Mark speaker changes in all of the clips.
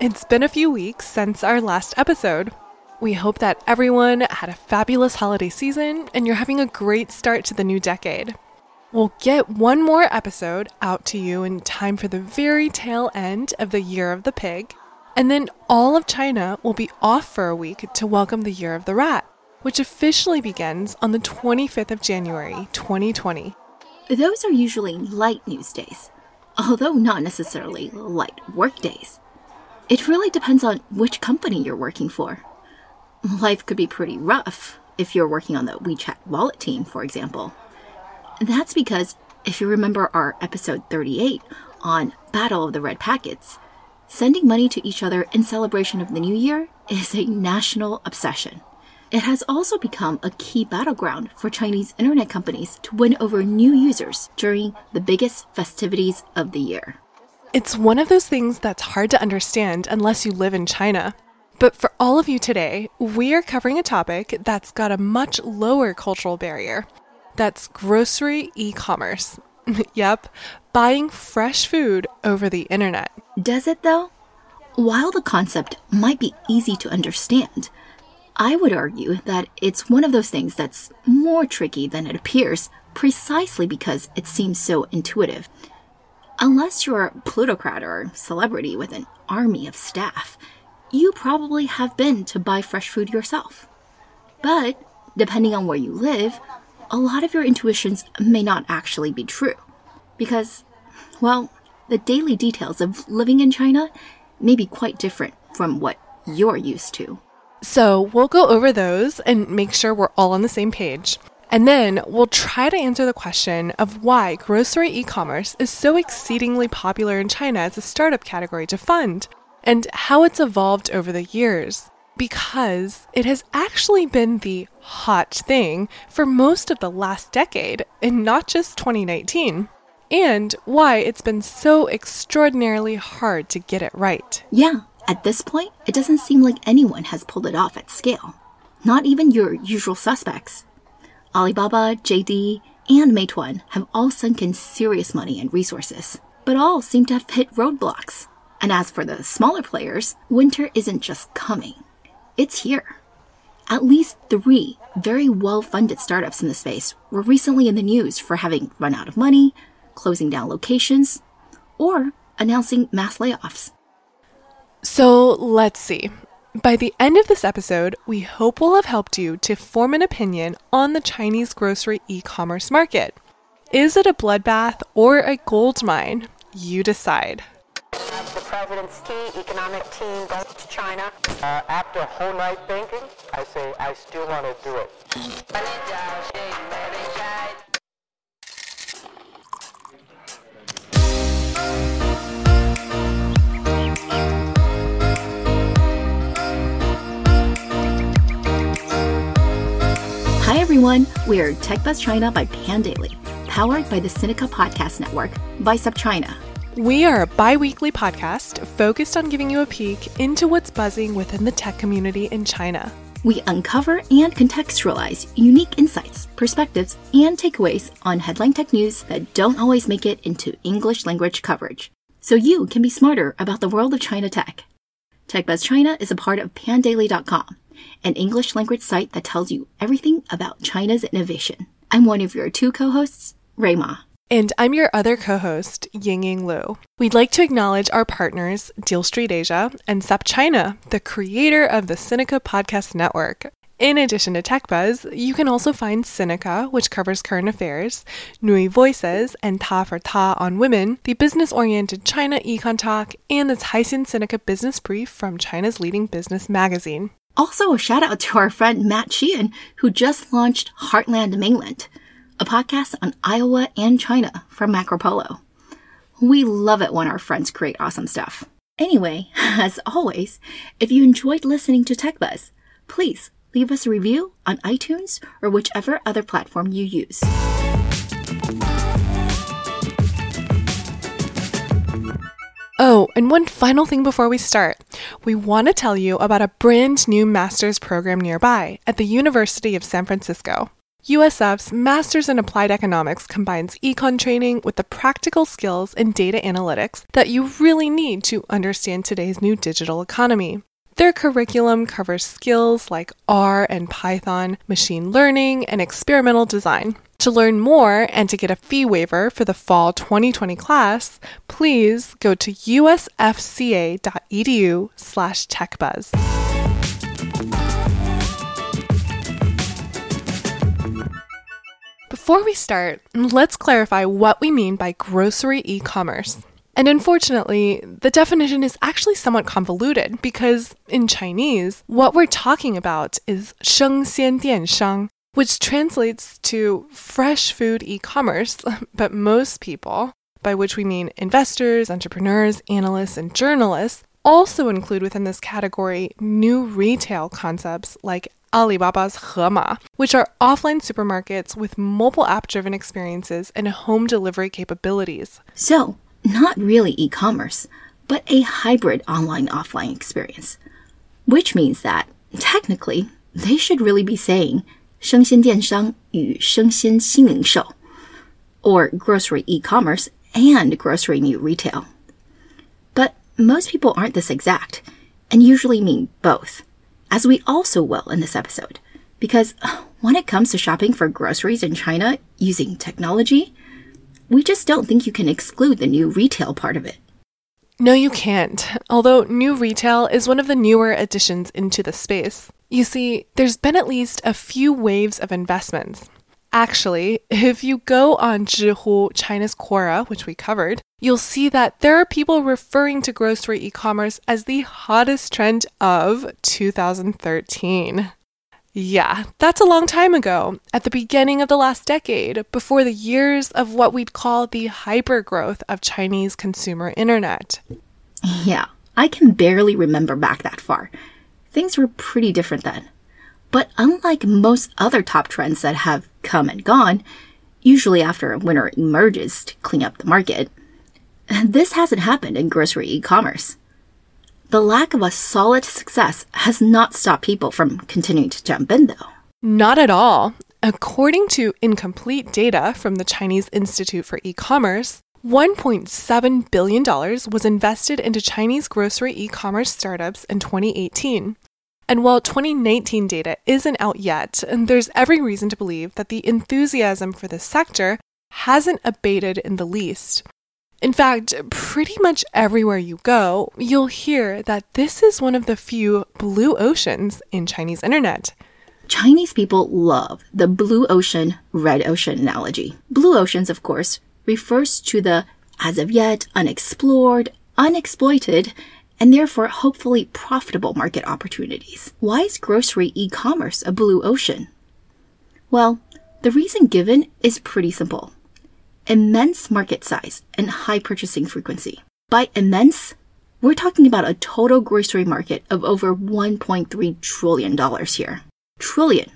Speaker 1: It's been a few weeks since our last episode. We hope that everyone had a fabulous holiday season and you're having a great start to the new decade. We'll get one more episode out to you in time for the very tail end of the Year of the Pig, and then all of China will be off for a week to welcome the Year of the Rat, which officially begins on the 25th of January, 2020.
Speaker 2: Those are usually light news days, although not necessarily light work days. It really depends on which company you're working for. Life could be pretty rough if you're working on the WeChat wallet team, for example. That's because if you remember our episode 38 on Battle of the Red Packets, sending money to each other in celebration of the new year is a national obsession. It has also become a key battleground for Chinese internet companies to win over new users during the biggest festivities of the year.
Speaker 1: It's one of those things that's hard to understand unless you live in China. But for all of you today, we are covering a topic that's got a much lower cultural barrier. That's grocery e commerce. yep, buying fresh food over the internet.
Speaker 2: Does it though? While the concept might be easy to understand, I would argue that it's one of those things that's more tricky than it appears precisely because it seems so intuitive. Unless you're a plutocrat or celebrity with an army of staff, you probably have been to buy fresh food yourself. But, depending on where you live, a lot of your intuitions may not actually be true. Because, well, the daily details of living in China may be quite different from what you're used to.
Speaker 1: So, we'll go over those and make sure we're all on the same page. And then we'll try to answer the question of why grocery e commerce is so exceedingly popular in China as a startup category to fund, and how it's evolved over the years. Because it has actually been the hot thing for most of the last decade, and not just 2019. And why it's been so extraordinarily hard to get it right.
Speaker 2: Yeah, at this point, it doesn't seem like anyone has pulled it off at scale. Not even your usual suspects. Alibaba, JD, and Meituan have all sunk in serious money and resources, but all seem to have hit roadblocks. And as for the smaller players, winter isn't just coming, it's here. At least three very well funded startups in the space were recently in the news for having run out of money, closing down locations, or announcing mass layoffs.
Speaker 1: So let's see. By the end of this episode, we hope we'll have helped you to form an opinion on the Chinese grocery e commerce market. Is it a bloodbath or a gold mine? You decide.
Speaker 3: The president's key economic team goes to China. Uh, after a whole night thinking, I say I still want to do it.
Speaker 2: Everyone, we're TechBuzz China by Pandaily, powered by the Sinica Podcast Network by SupChina.
Speaker 1: We are a bi weekly podcast focused on giving you a peek into what's buzzing within the tech community in China.
Speaker 2: We uncover and contextualize unique insights, perspectives, and takeaways on headline tech news that don't always make it into English language coverage, so you can be smarter about the world of China tech. TechBuzz China is a part of pandaily.com, an English language site that tells you everything about China's innovation. I'm one of your two co-hosts, Rui Ma.
Speaker 1: And I'm your other co host, Ying-Ying Lu. We'd like to acknowledge our partners, Deal Street Asia and SupChina, the creator of the Sinica Podcast Network. In addition to TechBuzz, you can also find Sinica, which covers current affairs, NüVoices, and Ta for Ta on Women, the business oriented China Econ Talk, and the Caixin Sinica Business Brief from China's leading business magazine.
Speaker 2: Also, a shout out to our friend Matt Sheehan, who just launched Heartland Mainland, a podcast on Iowa and China from MacroPolo. We love it when our friends create awesome stuff. Anyway, as always, if you enjoyed listening to TechBuzz, please leave us a review on iTunes or whichever other platform you use.
Speaker 1: Oh, and one final thing before we start. We want to tell you about a brand new master's program nearby at the University of San Francisco. USF's Masters in Applied Economics combines econ training with the practical skills in data analytics that you really need to understand today's new digital economy. Their curriculum covers skills like R and Python, machine learning, and experimental design. To learn more and to get a fee waiver for the fall 2020 class, please go to usfca.edu slash techbuzz. Before we start, let's clarify what we mean by grocery e commerce. And unfortunately, the definition is actually somewhat convoluted because in Chinese, what we're talking about is 生鲜电商, which translates to fresh food e commerce. But most people, by which we mean investors, entrepreneurs, analysts, and journalists, also include within this category new retail concepts like Alibaba's Hema, which are offline supermarkets with mobile app driven experiences and home delivery capabilities.
Speaker 2: So, not really e commerce, but a hybrid online offline experience. Which means that, technically, they should really be saying 生鲜电商与生鲜新零售, or grocery e commerce and grocery new retail. But most people aren't this exact, and usually mean both as we also will in this episode. Because when it comes to shopping for groceries in China using technology, we just don't think you can exclude the new retail part of it.
Speaker 1: No, you can't. Although new retail is one of the newer additions into the space. You see, there's been at least a few waves of investments. Actually, if you go on Zhihu, China's Quora, which we covered, you'll see that there are people referring to grocery e commerce as the hottest trend of 2013. Yeah, that's a long time ago, at the beginning of the last decade, before the years of what we'd call the hypergrowth of Chinese consumer internet.
Speaker 2: Yeah, I can barely remember back that far. Things were pretty different then. But unlike most other top trends that have come and gone, usually after a winner emerges to clean up the market, this hasn't happened in grocery e commerce. The lack of a solid success has not stopped people from continuing to jump in, though.
Speaker 1: Not at all. According to incomplete data from the Chinese Institute for E-commerce, $1.7 billion was invested into Chinese grocery e commerce startups in 2018. And while 2019 data isn't out yet, and there's every reason to believe that the enthusiasm for this sector hasn't abated in the least. In fact, pretty much everywhere you go, you'll hear that this is one of the few blue oceans in Chinese internet.
Speaker 2: Chinese people love the blue ocean, red ocean analogy. Blue oceans, of course, refers to the as of yet unexplored, unexploited, and therefore hopefully profitable market opportunities. Why is grocery e commerce a blue ocean? Well, the reason given is pretty simple immense market size and high purchasing frequency. By immense, we're talking about a total grocery market of over $1.3 trillion here. Trillion,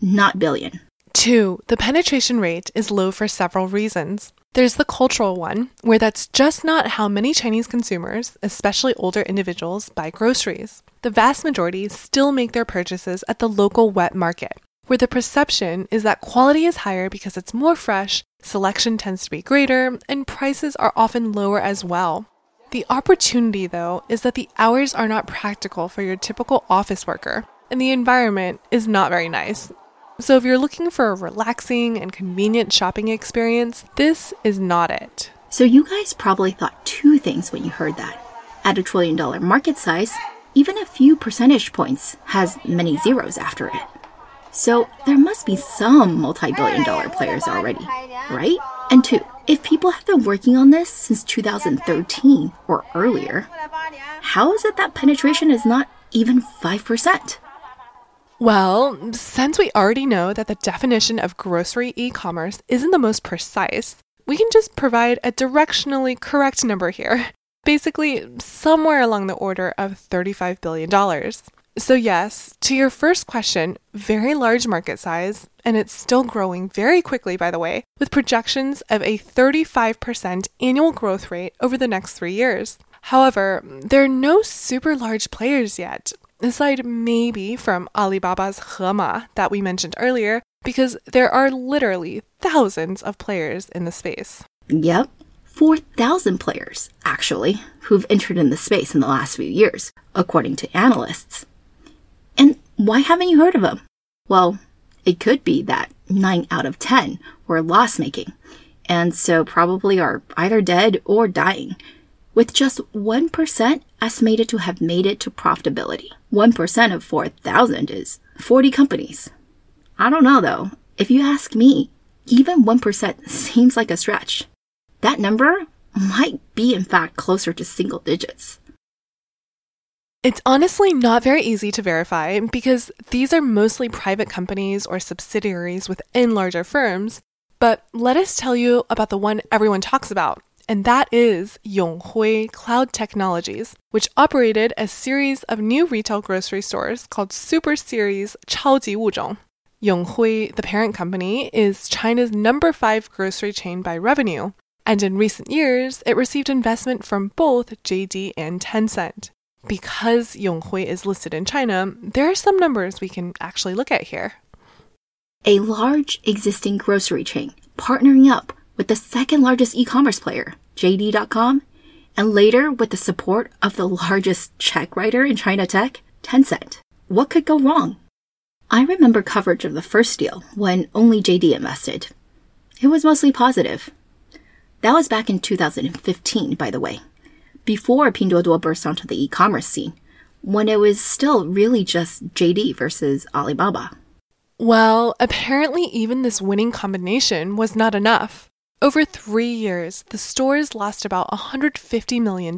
Speaker 2: not billion.
Speaker 1: Two, the penetration rate is low for several reasons. There's the cultural one, where that's just not how many Chinese consumers, especially older individuals, buy groceries. The vast majority still make their purchases at the local wet market, where the perception is that quality is higher because it's more fresh, selection tends to be greater, and prices are often lower as well. The opportunity, though, is that the hours are not practical for your typical office worker, and the environment is not very nice. So, if you're looking for a relaxing and convenient shopping experience, this is not it.
Speaker 2: So, you guys probably thought two things when you heard that. At a trillion dollar market size, even a few percentage points has many zeros after it. So, there must be some multi billion dollar players already, right? And two, if people have been working on this since 2013 or earlier, how is it that penetration is not even 5%?
Speaker 1: Well, since we already know that the definition of grocery e commerce isn't the most precise, we can just provide a directionally correct number here. Basically, somewhere along the order of $35 billion. So, yes, to your first question, very large market size, and it's still growing very quickly, by the way, with projections of a 35% annual growth rate over the next three years. However, there are no super large players yet, aside maybe from Alibaba's Hema that we mentioned earlier, because there are literally thousands of players in the space.
Speaker 2: Yep, 4,000 players, actually, who've entered in the space in the last few years, according to analysts. And why haven't you heard of them? Well, it could be that 9 out of 10 were loss making, and so probably are either dead or dying, with just 1% estimated to have made it to profitability. 1% of 4,000 is 40 companies. I don't know though. If you ask me, even 1% seems like a stretch. That number might be, in fact, closer to single digits.
Speaker 1: It's honestly not very easy to verify because these are mostly private companies or subsidiaries within larger firms. But let us tell you about the one everyone talks about, and that is Yonghui Cloud Technologies, which operated a series of new retail grocery stores called Super Species 超级物种. Yonghui, the parent company, is China's number five grocery chain by revenue, and in recent years, it received investment from both JD and Tencent because Yonghui is listed in China, there are some numbers we can actually look at here.
Speaker 2: A large existing grocery chain partnering up with the second largest e commerce player, JD.com, and later with the support of the largest check writer in China tech, Tencent. What could go wrong? I remember coverage of the first deal when only JD invested. It was mostly positive. That was back in 2015, by the way before Pinduoduo burst onto the e-commerce scene, when it was still really just JD versus Alibaba.
Speaker 1: Well, apparently even this winning combination was not enough. Over three years, the stores lost about $150 million,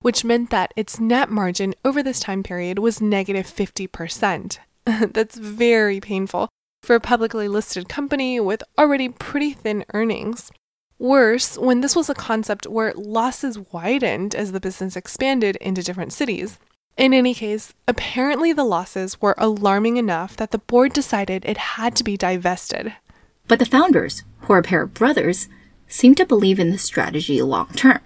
Speaker 1: which meant that its net margin over this time period was negative 50%. That's very painful for a publicly listed company with already pretty thin earnings. Worse, when this was a concept where losses widened as the business expanded into different cities. In any case, apparently the losses were alarming enough that the board decided it had to be divested.
Speaker 2: But the founders, who are a pair of brothers, seemed to believe in this strategy long term.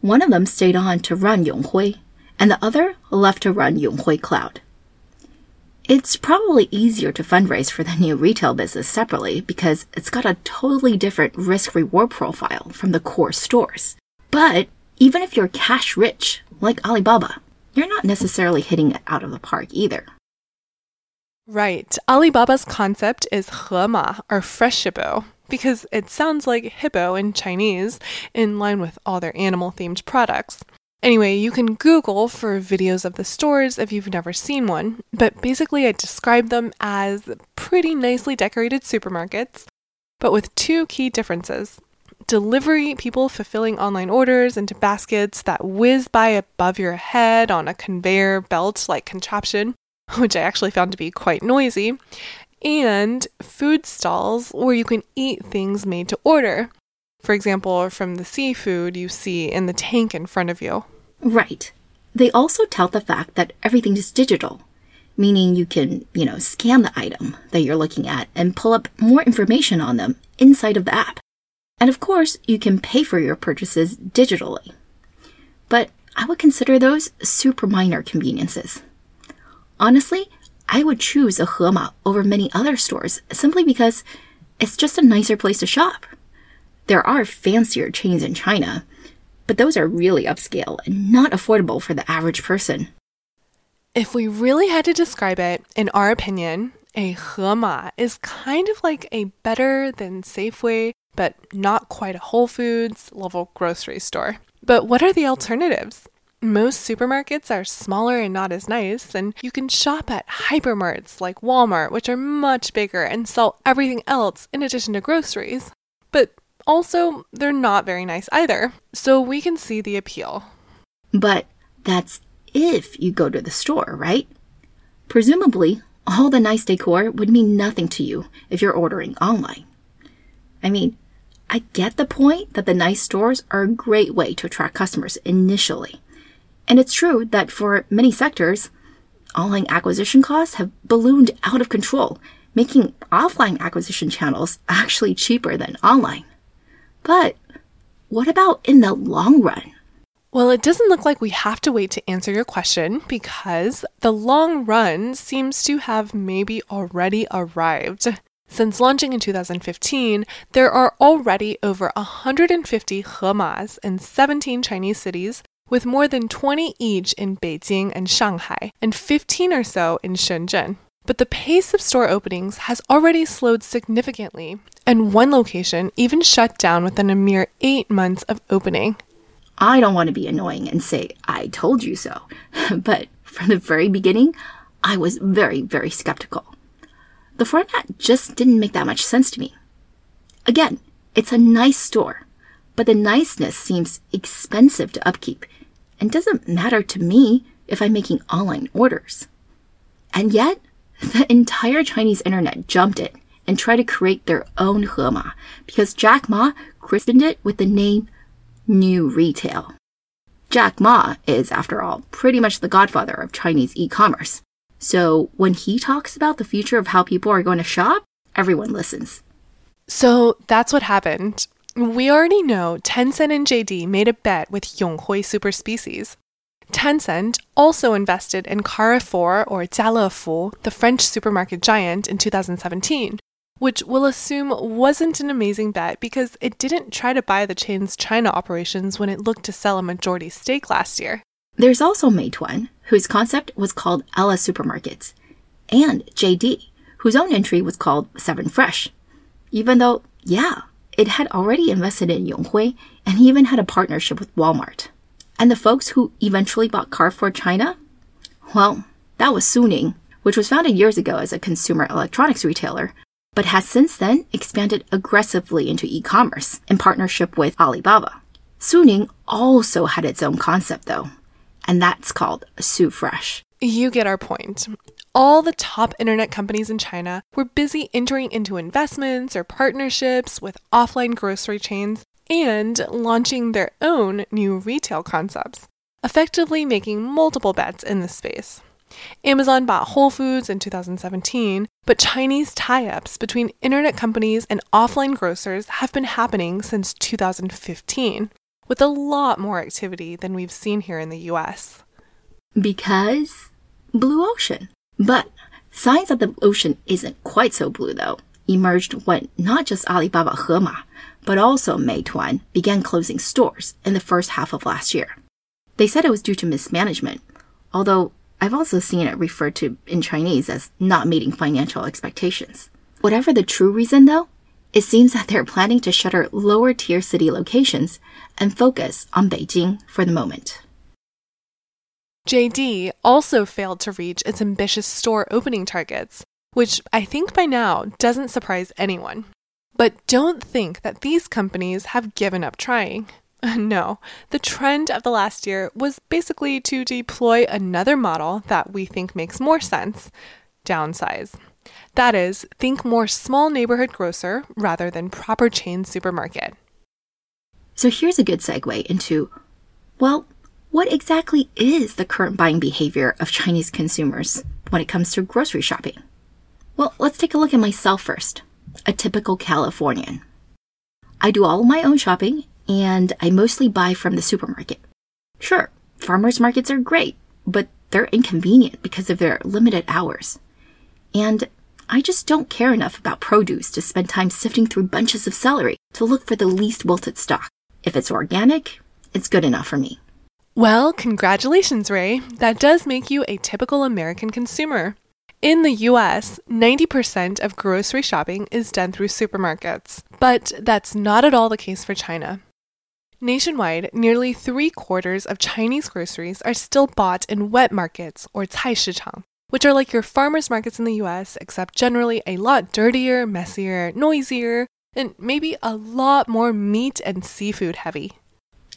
Speaker 2: One of them stayed on to run Yonghui, and the other left to run Yonghui Cloud. It's probably easier to fundraise for the new retail business separately because it's got a totally different risk reward profile from the core stores. But even if you're cash rich, like Alibaba, you're not necessarily hitting it out of the park either.
Speaker 1: Right. Alibaba's concept is Hema, or fresh because it sounds like hippo in Chinese, in line with all their animal themed products. Anyway, you can Google for videos of the stores if you've never seen one, but basically, I describe them as pretty nicely decorated supermarkets, but with two key differences. Delivery people fulfilling online orders into baskets that whiz by above your head on a conveyor belt like contraption, which I actually found to be quite noisy, and food stalls where you can eat things made to order. For example, from the seafood you see in the tank in front of you.
Speaker 2: Right. They also tout the fact that everything is digital, meaning you can, you know, scan the item that you're looking at and pull up more information on them inside of the app. And of course, you can pay for your purchases digitally. But I would consider those super minor conveniences. Honestly, I would choose a Hema over many other stores simply because it's just a nicer place to shop. There are fancier chains in China, but those are really upscale and not affordable for the average person.
Speaker 1: If we really had to describe it, in our opinion, a Hema is kind of like a better than Safeway, but not quite a Whole Foods level grocery store. But what are the alternatives? Most supermarkets are smaller and not as nice, and you can shop at hypermarts like Walmart, which are much bigger and sell everything else in addition to groceries. But also, they're not very nice either, so we can see the appeal.
Speaker 2: But that's if you go to the store, right? Presumably, all the nice decor would mean nothing to you if you're ordering online. I mean, I get the point that the nice stores are a great way to attract customers initially. And it's true that for many sectors, online acquisition costs have ballooned out of control, making offline acquisition channels actually cheaper than online. But what about in the long run?
Speaker 1: Well, it doesn't look like we have to wait to answer your question because the long run seems to have maybe already arrived. Since launching in 2015, there are already over 150 Hemas in 17 Chinese cities, with more than 20 each in Beijing and Shanghai, and 15 or so in Shenzhen. But the pace of store openings has already slowed significantly, and one location even shut down within a mere eight months of opening.
Speaker 2: I don't want to be annoying and say, I told you so. but from the very beginning, I was very, very skeptical. The format just didn't make that much sense to me. Again, it's a nice store, but the niceness seems expensive to upkeep and doesn't matter to me if I'm making online orders. And yet, the entire Chinese internet jumped in and try to create their own Hema because Jack Ma christened it with the name New Retail. Jack Ma is, after all, pretty much the godfather of Chinese e commerce. So when he talks about the future of how people are going to shop, everyone listens.
Speaker 1: So that's what happened. We already know Tencent and JD made a bet with Yonghui Superspecies. Tencent also invested in Carrefour or Jialefu, the French supermarket giant, in 2017, which we'll assume wasn't an amazing bet because it didn't try to buy the chain's China operations when it looked to sell a majority stake last year.
Speaker 2: There's also Meituan, whose concept was called Ella Supermarkets, and JD, whose own entry was called Seven Fresh. Even though, yeah, it had already invested in Yonghui and even had a partnership with Walmart. And the folks who eventually bought Carrefour China? Well, that was Suning, which was founded years ago as a consumer electronics retailer, but has since then expanded aggressively into e-commerce in partnership with Alibaba. Suning also had its own concept though, and that's called Su Fresh.
Speaker 1: You get our point. All the top internet companies in China were busy entering into investments or partnerships with offline grocery chains and launching their own new retail concepts, effectively making multiple bets in this space. Amazon bought Whole Foods in 2017, but Chinese tie ups between internet companies and offline grocers have been happening since 2015, with a lot more activity than we've seen here in the US.
Speaker 2: Because blue ocean. But signs that the ocean isn't quite so blue, though, emerged when not just Alibaba Hema, but also Meituan began closing stores in the first half of last year. They said it was due to mismanagement, although I've also seen it referred to in Chinese as not meeting financial expectations. Whatever the true reason, though, it seems that they're planning to shutter lower tier city locations and focus on Beijing for the moment.
Speaker 1: JD also failed to reach its ambitious store opening targets, which I think by now doesn't surprise anyone. But don't think that these companies have given up trying. No, the trend of the last year was basically to deploy another model that we think makes more sense downsize. That is, think more small neighborhood grocer rather than proper chain supermarket.
Speaker 2: So here's a good segue into well, what exactly is the current buying behavior of Chinese consumers when it comes to grocery shopping? Well, let's take a look at myself first, a typical Californian. I do all my own shopping and I mostly buy from the supermarket. Sure, farmers markets are great, but they're inconvenient because of their limited hours. And I just don't care enough about produce to spend time sifting through bunches of celery to look for the least wilted stock. If it's organic, it's good enough for me.
Speaker 1: Well, congratulations, Rui. That does make you a typical American consumer. In the US, 90% of grocery shopping is done through supermarkets, but that's not at all the case for China. Nationwide, nearly three quarters of Chinese groceries are still bought in wet markets or caishichang, which are like your farmers markets in the US, except generally a lot dirtier, messier, noisier, and maybe a lot more meat and seafood heavy.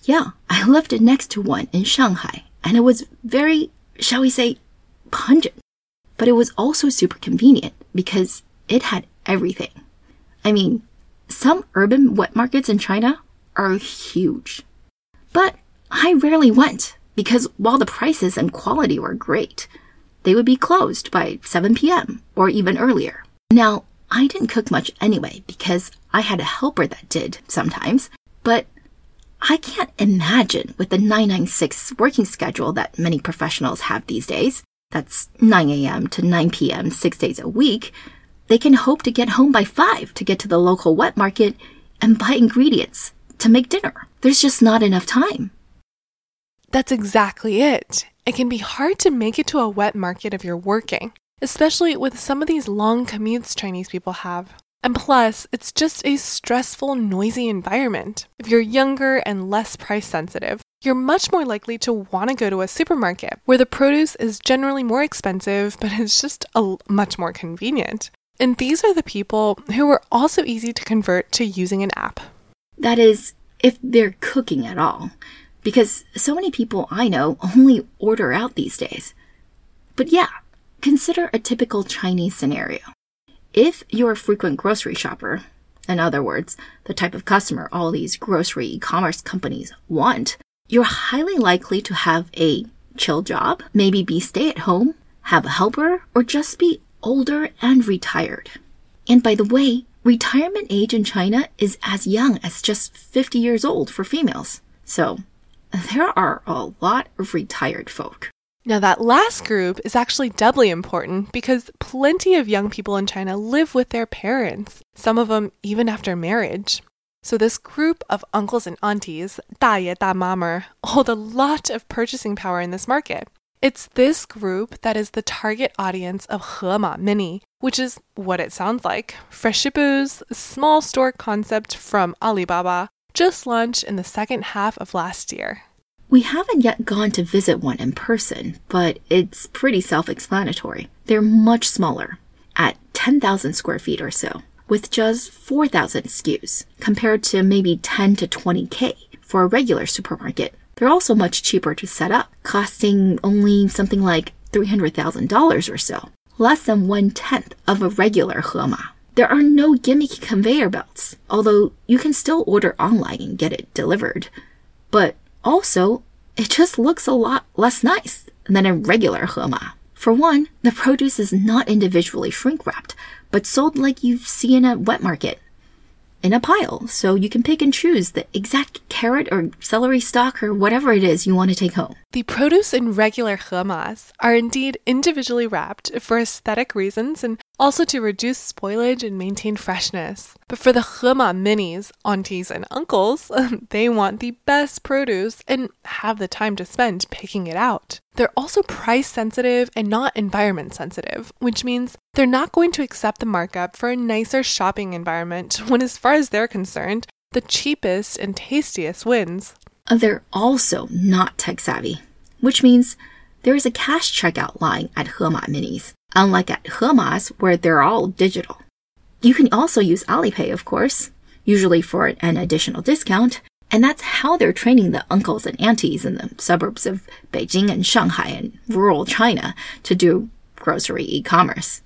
Speaker 2: Yeah, I lived next to one in Shanghai, and it was very, shall we say, pungent. But it was also super convenient because it had everything. I mean, some urban wet markets in China are huge. But I rarely went because while the prices and quality were great, they would be closed by 7 p.m. or even earlier. Now, I didn't cook much anyway because I had a helper that did sometimes, but I can't imagine with the 996 working schedule that many professionals have these days, that's 9 a.m. to 9 p.m. six days a week, they can hope to get home by 5 to get to the local wet market and buy ingredients to make dinner. There's just not enough time.
Speaker 1: That's exactly it. It can be hard to make it to a wet market if you're working, especially with some of these long commutes Chinese people have. And plus, it's just a stressful, noisy environment. If you're younger and less price sensitive, you're much more likely to want to go to a supermarket where the produce is generally more expensive, but it's just a much more convenient. And these are the people who are also easy to convert to using an app.
Speaker 2: That is, if they're cooking at all. Because so many people I know only order out these days. But yeah, consider a typical Chinese scenario. If you're a frequent grocery shopper, in other words, the type of customer all these grocery e commerce companies want, you're highly likely to have a chill job, maybe be stay at home, have a helper, or just be older and retired. And by the way, retirement age in China is as young as just 50 years old for females. So there are a lot of retired folk.
Speaker 1: Now, that last group is actually doubly important because plenty of young people in China live with their parents, some of them even after marriage. So, this group of uncles and aunties, 大爷大妈们, hold a lot of purchasing power in this market. It's this group that is the target audience of Hema Mini, which is what it sounds like. Freshippo's small store concept from Alibaba just launched in the second half of last year.
Speaker 2: We haven't yet gone to visit one in person, but it's pretty self explanatory. They're much smaller, at 10,000 square feet or so, with just 4,000 SKUs, compared to maybe 10 to 20k for a regular supermarket. They're also much cheaper to set up, costing only something like $300,000 or so, less than one tenth of a regular Hema. There are no gimmicky conveyor belts, although you can still order online and get it delivered. But also, it just looks a lot less nice than a regular Hema. For one, the produce is not individually shrink wrapped, but sold like you see in a wet market in a pile, so you can pick and choose the exact carrot or celery stalk or whatever it is you want to take home.
Speaker 1: The produce in regular hemas are indeed individually wrapped for aesthetic reasons and also to reduce spoilage and maintain freshness. But for the hema minis, aunties and uncles, they want the best produce and have the time to spend picking it out. They're also price sensitive and not environment sensitive, which means they're not going to accept the markup for a nicer shopping environment when, as far as they're concerned, the cheapest and tastiest wins.
Speaker 2: Uh, they're also not tech savvy, which means there is a cash checkout line at Hema Minis, unlike at Hema's where they're all digital. You can also use Alipay, of course, usually for an additional discount, and that's how they're training the uncles and aunties in the suburbs of Beijing and Shanghai and rural China to do grocery e-commerce.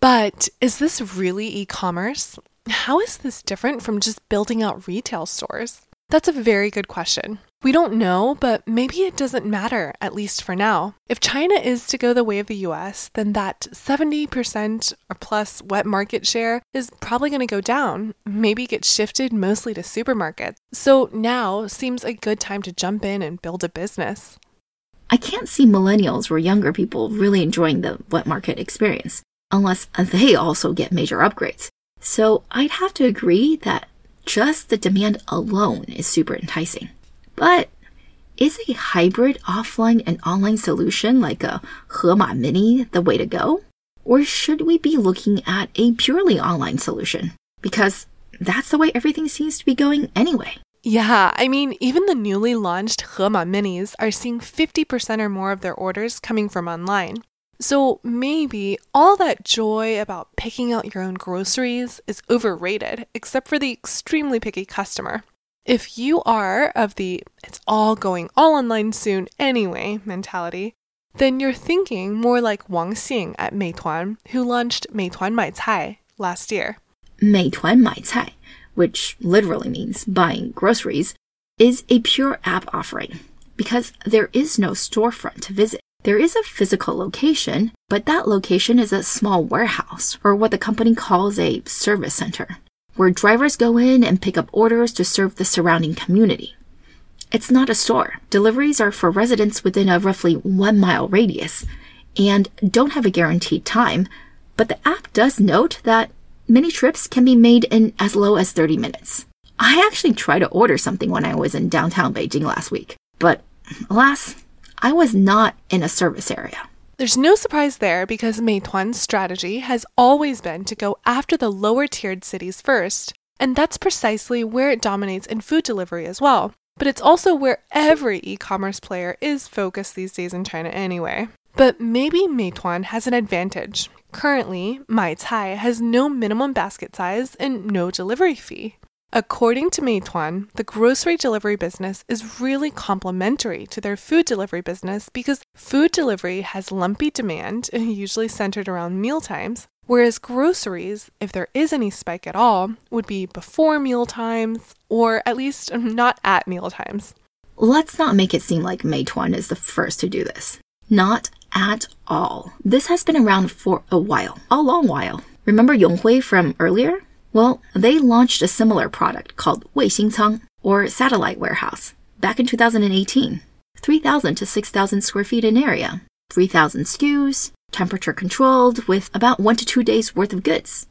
Speaker 1: But is this really e commerce? How is this different from just building out retail stores? That's a very good question. We don't know, but maybe it doesn't matter, at least for now. If China is to go the way of the US, then that 70% or plus wet market share is probably going to go down, maybe get shifted mostly to supermarkets. So now seems a good time to jump in and build a business.
Speaker 2: I can't see millennials or younger people really enjoying the wet market experience unless they also get major upgrades. So I'd have to agree that just the demand alone is super enticing. But is a hybrid offline and online solution like a Hema Mini the way to go? Or should we be looking at a purely online solution? Because that's the way everything seems to be going anyway.
Speaker 1: Yeah, I mean, even the newly launched Hema Minis are seeing 50% or more of their orders coming from online. So maybe all that joy about picking out your own groceries is overrated, except for the extremely picky customer. If you are of the it's all going all online soon anyway mentality, then you're thinking more like Wang Xing at Meituan, who launched Meituan Mai Cai last year.
Speaker 2: Meituan Mai Cai, which literally means buying groceries, is a pure app offering because there is no storefront to visit. There is a physical location, but that location is a small warehouse or what the company calls a service center where drivers go in and pick up orders to serve the surrounding community. It's not a store. Deliveries are for residents within a roughly one mile radius and don't have a guaranteed time, but the app does note that many trips can be made in as low as 30 minutes. I actually tried to order something when I was in downtown Beijing last week, but alas, I was not in a service area.
Speaker 1: There's no surprise there because Meituan's strategy has always been to go after the lower tiered cities first, and that's precisely where it dominates in food delivery as well. But it's also where every e commerce player is focused these days in China anyway. But maybe Meituan has an advantage. Currently, Maicai has no minimum basket size and no delivery fee. According to Meituan, the grocery delivery business is really complementary to their food delivery business because food delivery has lumpy demand, usually centered around meal times, whereas groceries, if there is any spike at all, would be before meal times or at least not at meal times.
Speaker 2: Let's not make it seem like Meituan is the first to do this. Not at all. This has been around for a while, a long while. Remember Yonghui from earlier? Well, they launched a similar product called Weixingcang, or satellite warehouse, back in 2018. 3,000 to 6,000 square feet in area, 3,000 SKUs, temperature controlled, with about one to two days worth of goods.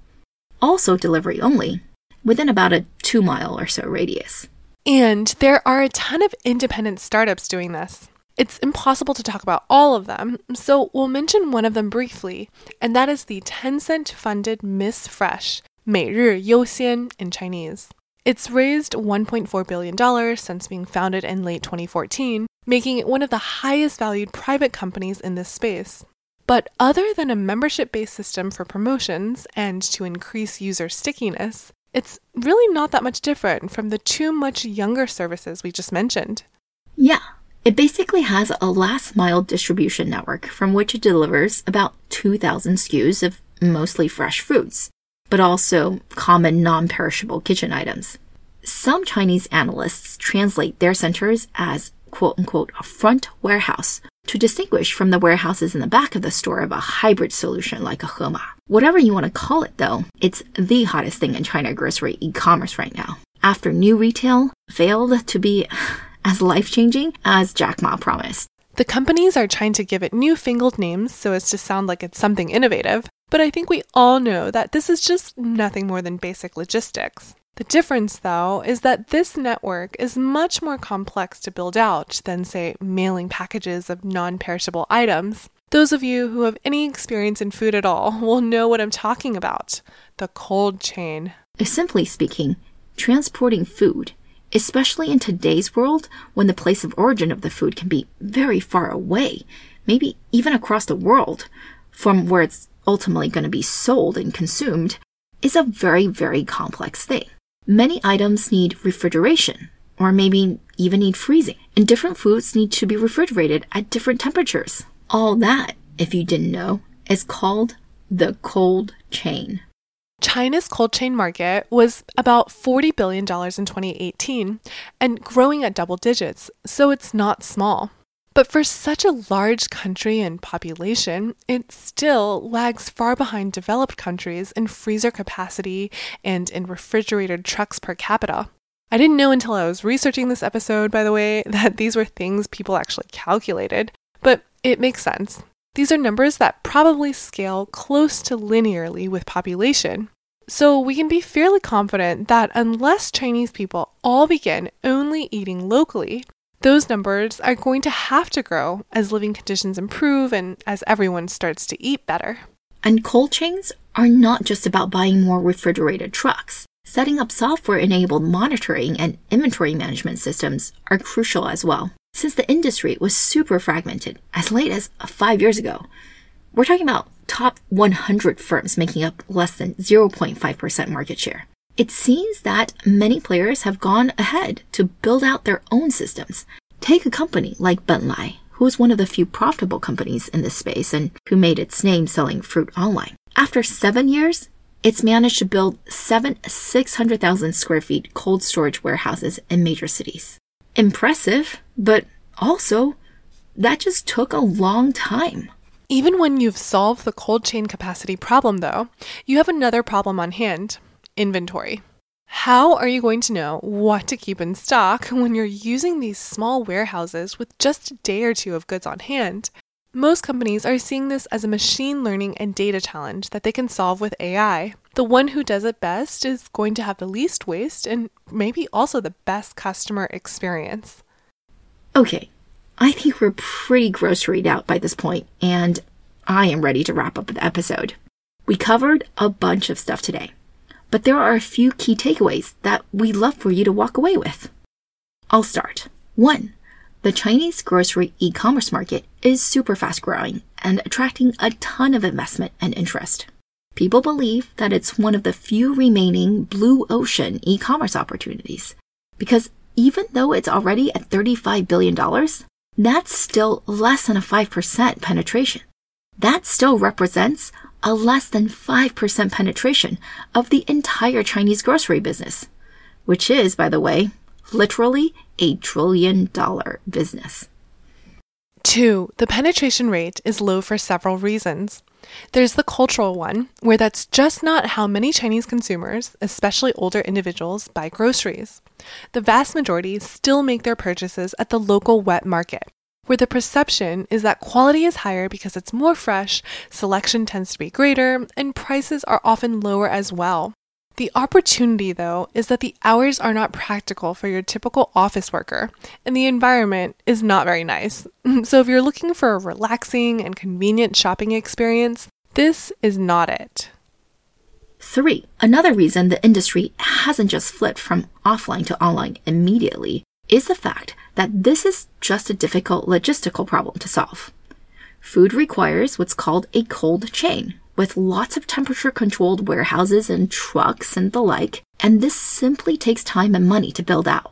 Speaker 2: Also delivery only, within about a two mile or so radius.
Speaker 1: And there are a ton of independent startups doing this. It's impossible to talk about all of them, so we'll mention one of them briefly, and that is the Tencent funded Miss Fresh, 每日优鲜 in Chinese. It's raised $1.4 billion since being founded in late 2014, making it one of the highest valued private companies in this space. But other than a membership based system for promotions and to increase user stickiness, it's really not that much different from the two much younger services we just mentioned.
Speaker 2: Yeah, it basically has a last mile distribution network from which it delivers about 2,000 SKUs of mostly fresh foods but also common non perishable kitchen items. Some Chinese analysts translate their centers as quote unquote a front warehouse to distinguish from the warehouses in the back of the store of a hybrid solution like a Hema. Whatever you want to call it though, it's the hottest thing in China grocery e-commerce right now. After new retail failed to be as life-changing as Jack Ma promised.
Speaker 1: The companies are trying to give it new newfangled names so as to sound like it's something innovative, but I think we all know that this is just nothing more than basic logistics. The difference, though, is that this network is much more complex to build out than, say, mailing packages of non perishable items. Those of you who have any experience in food at all will know what I'm talking about the cold chain.
Speaker 2: Simply speaking, transporting food, especially in today's world when the place of origin of the food can be very far away, maybe even across the world, from where it's ultimately going to be sold and consumed is a very, very complex thing. Many items need refrigeration, or maybe even need freezing, and different foods need to be refrigerated at different temperatures. All that, if you didn't know, is called the cold chain.
Speaker 1: China's cold chain market was about $40 billion in 2018 and growing at double digits, so it's not small. But for such a large country and population, it still lags far behind developed countries in freezer capacity and in refrigerated trucks per capita. I didn't know until I was researching this episode, by the way, that these were things people actually calculated, but it makes sense. These are numbers that probably scale close to linearly with population. So we can be fairly confident that unless Chinese people all begin only eating locally, those numbers are going to have to grow as living conditions improve and as everyone starts to eat better.
Speaker 2: And cold chains are not just about buying more refrigerated trucks. Setting up software enabled monitoring and inventory management systems are crucial as well, since the industry was super fragmented as late as five years ago. We're talking about top 100 firms making up less than 0.5% market share. It seems that many players have gone ahead to build out their own systems. Take a company like Benlai, who is one of the few profitable companies in this space and who made its name selling fruit online. After seven years, it's managed to build seven 600,000 square feet cold storage warehouses in major cities. Impressive, but also, that just took a long time.
Speaker 1: Even when you've solved the cold chain capacity problem, though, you have another problem on hand inventory. How are you going to know what to keep in stock when you're using these small warehouses with just a day or two of goods on hand? Most companies are seeing this as a machine learning and data challenge that they can solve with AI. The one who does it best is going to have the least waste and maybe also the best customer experience.
Speaker 2: Okay, I think we're pretty groceried out by this point, and I am ready to wrap up the episode. We covered a bunch of stuff today, but there are a few key takeaways that we'd love for you to walk away with. I'll start. One, the Chinese grocery e commerce market is super fast growing and attracting a ton of investment and interest. People believe that it's one of the few remaining blue ocean e commerce opportunities because even though it's already at $35 billion, that's still less than a 5% penetration. That still represents a less than 5% penetration of the entire Chinese grocery business, which is, by the way, literally a trillion dollar business.
Speaker 1: Two, the penetration rate is low for several reasons. There's the cultural one, where that's just not how many Chinese consumers, especially older individuals, buy groceries. The vast majority still make their purchases at the local wet market, where the perception is that quality is higher because it's more fresh, selection tends to be greater, and prices are often lower as well. The opportunity, though, is that the hours are not practical for your typical office worker, and the environment is not very nice. So, if you're looking for a relaxing and convenient shopping experience, this is not it.
Speaker 2: Three, another reason the industry hasn't just flipped from offline to online immediately is the fact that this is just a difficult logistical problem to solve. Food requires what's called a cold chain, with lots of temperature controlled warehouses and trucks and the like, and this simply takes time and money to build out.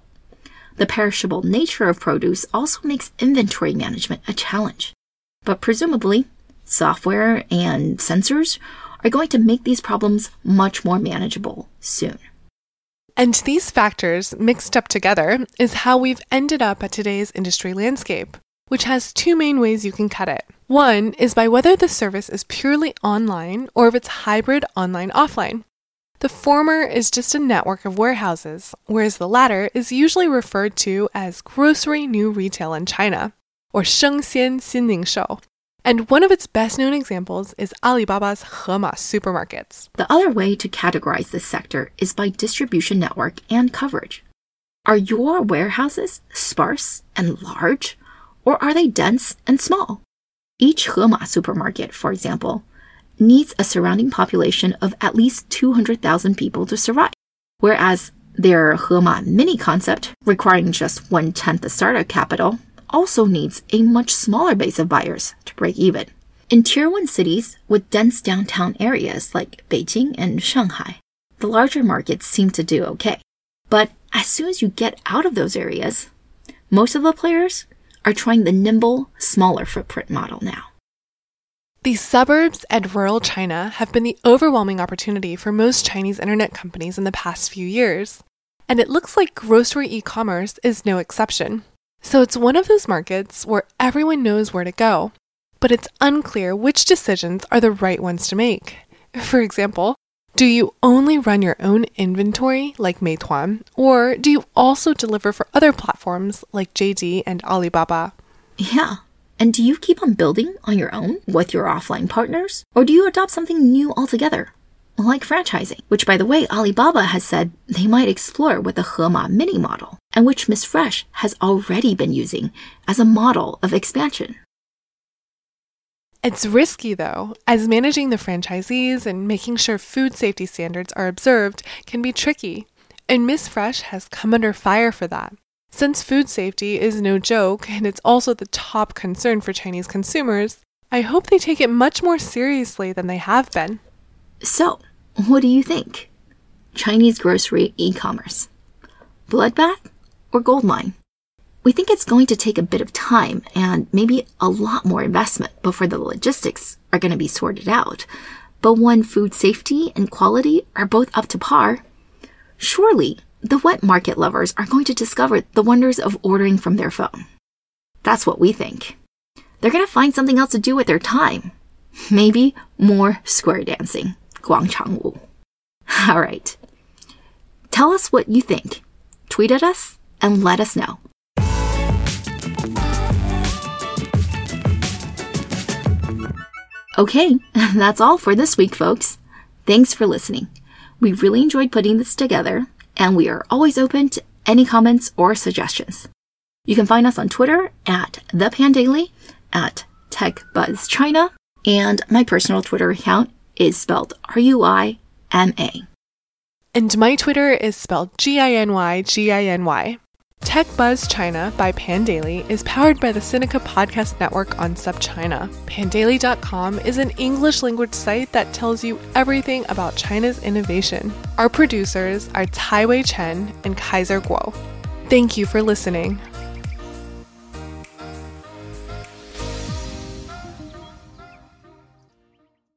Speaker 2: The perishable nature of produce also makes inventory management a challenge. But presumably, software and sensors are going to make these problems much more manageable soon.
Speaker 1: And these factors, mixed up together, is how we've ended up at today's industry landscape, which has two main ways you can cut it. One is by whether the service is purely online or if it's hybrid online offline. The former is just a network of warehouses, whereas the latter is usually referred to as grocery new retail in China, or Shengxian Xinlingshou, and one of its best known examples is Alibaba's Hema supermarkets.
Speaker 2: The other way to categorize this sector is by distribution network and coverage. Are your warehouses sparse and large, or are they dense and small? Each Hema supermarket, for example, needs a surrounding population of at least 200,000 people to survive, whereas their Hema mini concept, requiring just one tenth the startup capital, also needs a much smaller base of buyers to break even. In tier 1 cities with dense downtown areas like Beijing and Shanghai, the larger markets seem to do okay. But as soon as you get out of those areas, most of the players are trying the nimble, smaller footprint model now.
Speaker 1: The suburbs and rural China have been the overwhelming opportunity for most Chinese internet companies in the past few years. And it looks like grocery e commerce is no exception. So it's one of those markets where everyone knows where to go, but it's unclear which decisions are the right ones to make. For example, do you only run your own inventory like Meituan, or do you also deliver for other platforms like JD and Alibaba?
Speaker 2: Yeah. And do you keep on building on your own with your offline partners, or do you adopt something new altogether? like franchising, which by the way, Alibaba has said they might explore with the Hema mini model, and which Miss Fresh has already been using as a model of expansion.
Speaker 1: It's risky though, as managing the franchisees and making sure food safety standards are observed can be tricky, and Miss Fresh has come under fire for that. Since food safety is no joke and it's also the top concern for Chinese consumers, I hope they take it much more seriously than they have been.
Speaker 2: So, what do you think? Chinese grocery e commerce? Bloodbath or goldmine? We think it's going to take a bit of time and maybe a lot more investment before the logistics are going to be sorted out. But when food safety and quality are both up to par, surely the wet market lovers are going to discover the wonders of ordering from their phone. That's what we think. They're going to find something else to do with their time. Maybe more square dancing, guangchangwu. All right. Tell us what you think. Tweet at us and let us know. Okay, that's all for this week, folks. Thanks for listening. We really enjoyed putting this together, and we are always open to any comments or suggestions. You can find us on Twitter at the Pandaily, at TechBuzzChina, and my personal Twitter account is spelled R U I M A.
Speaker 1: And my Twitter is spelled G I N Y G I N Y. Tech Buzz China by Pandaily is powered by the Sinica Podcast Network on SupChina. Pandaily.com is an English language site that tells you everything about China's innovation. Our producers are Caiwei Chen and Kaiser Kuo. Thank you for listening.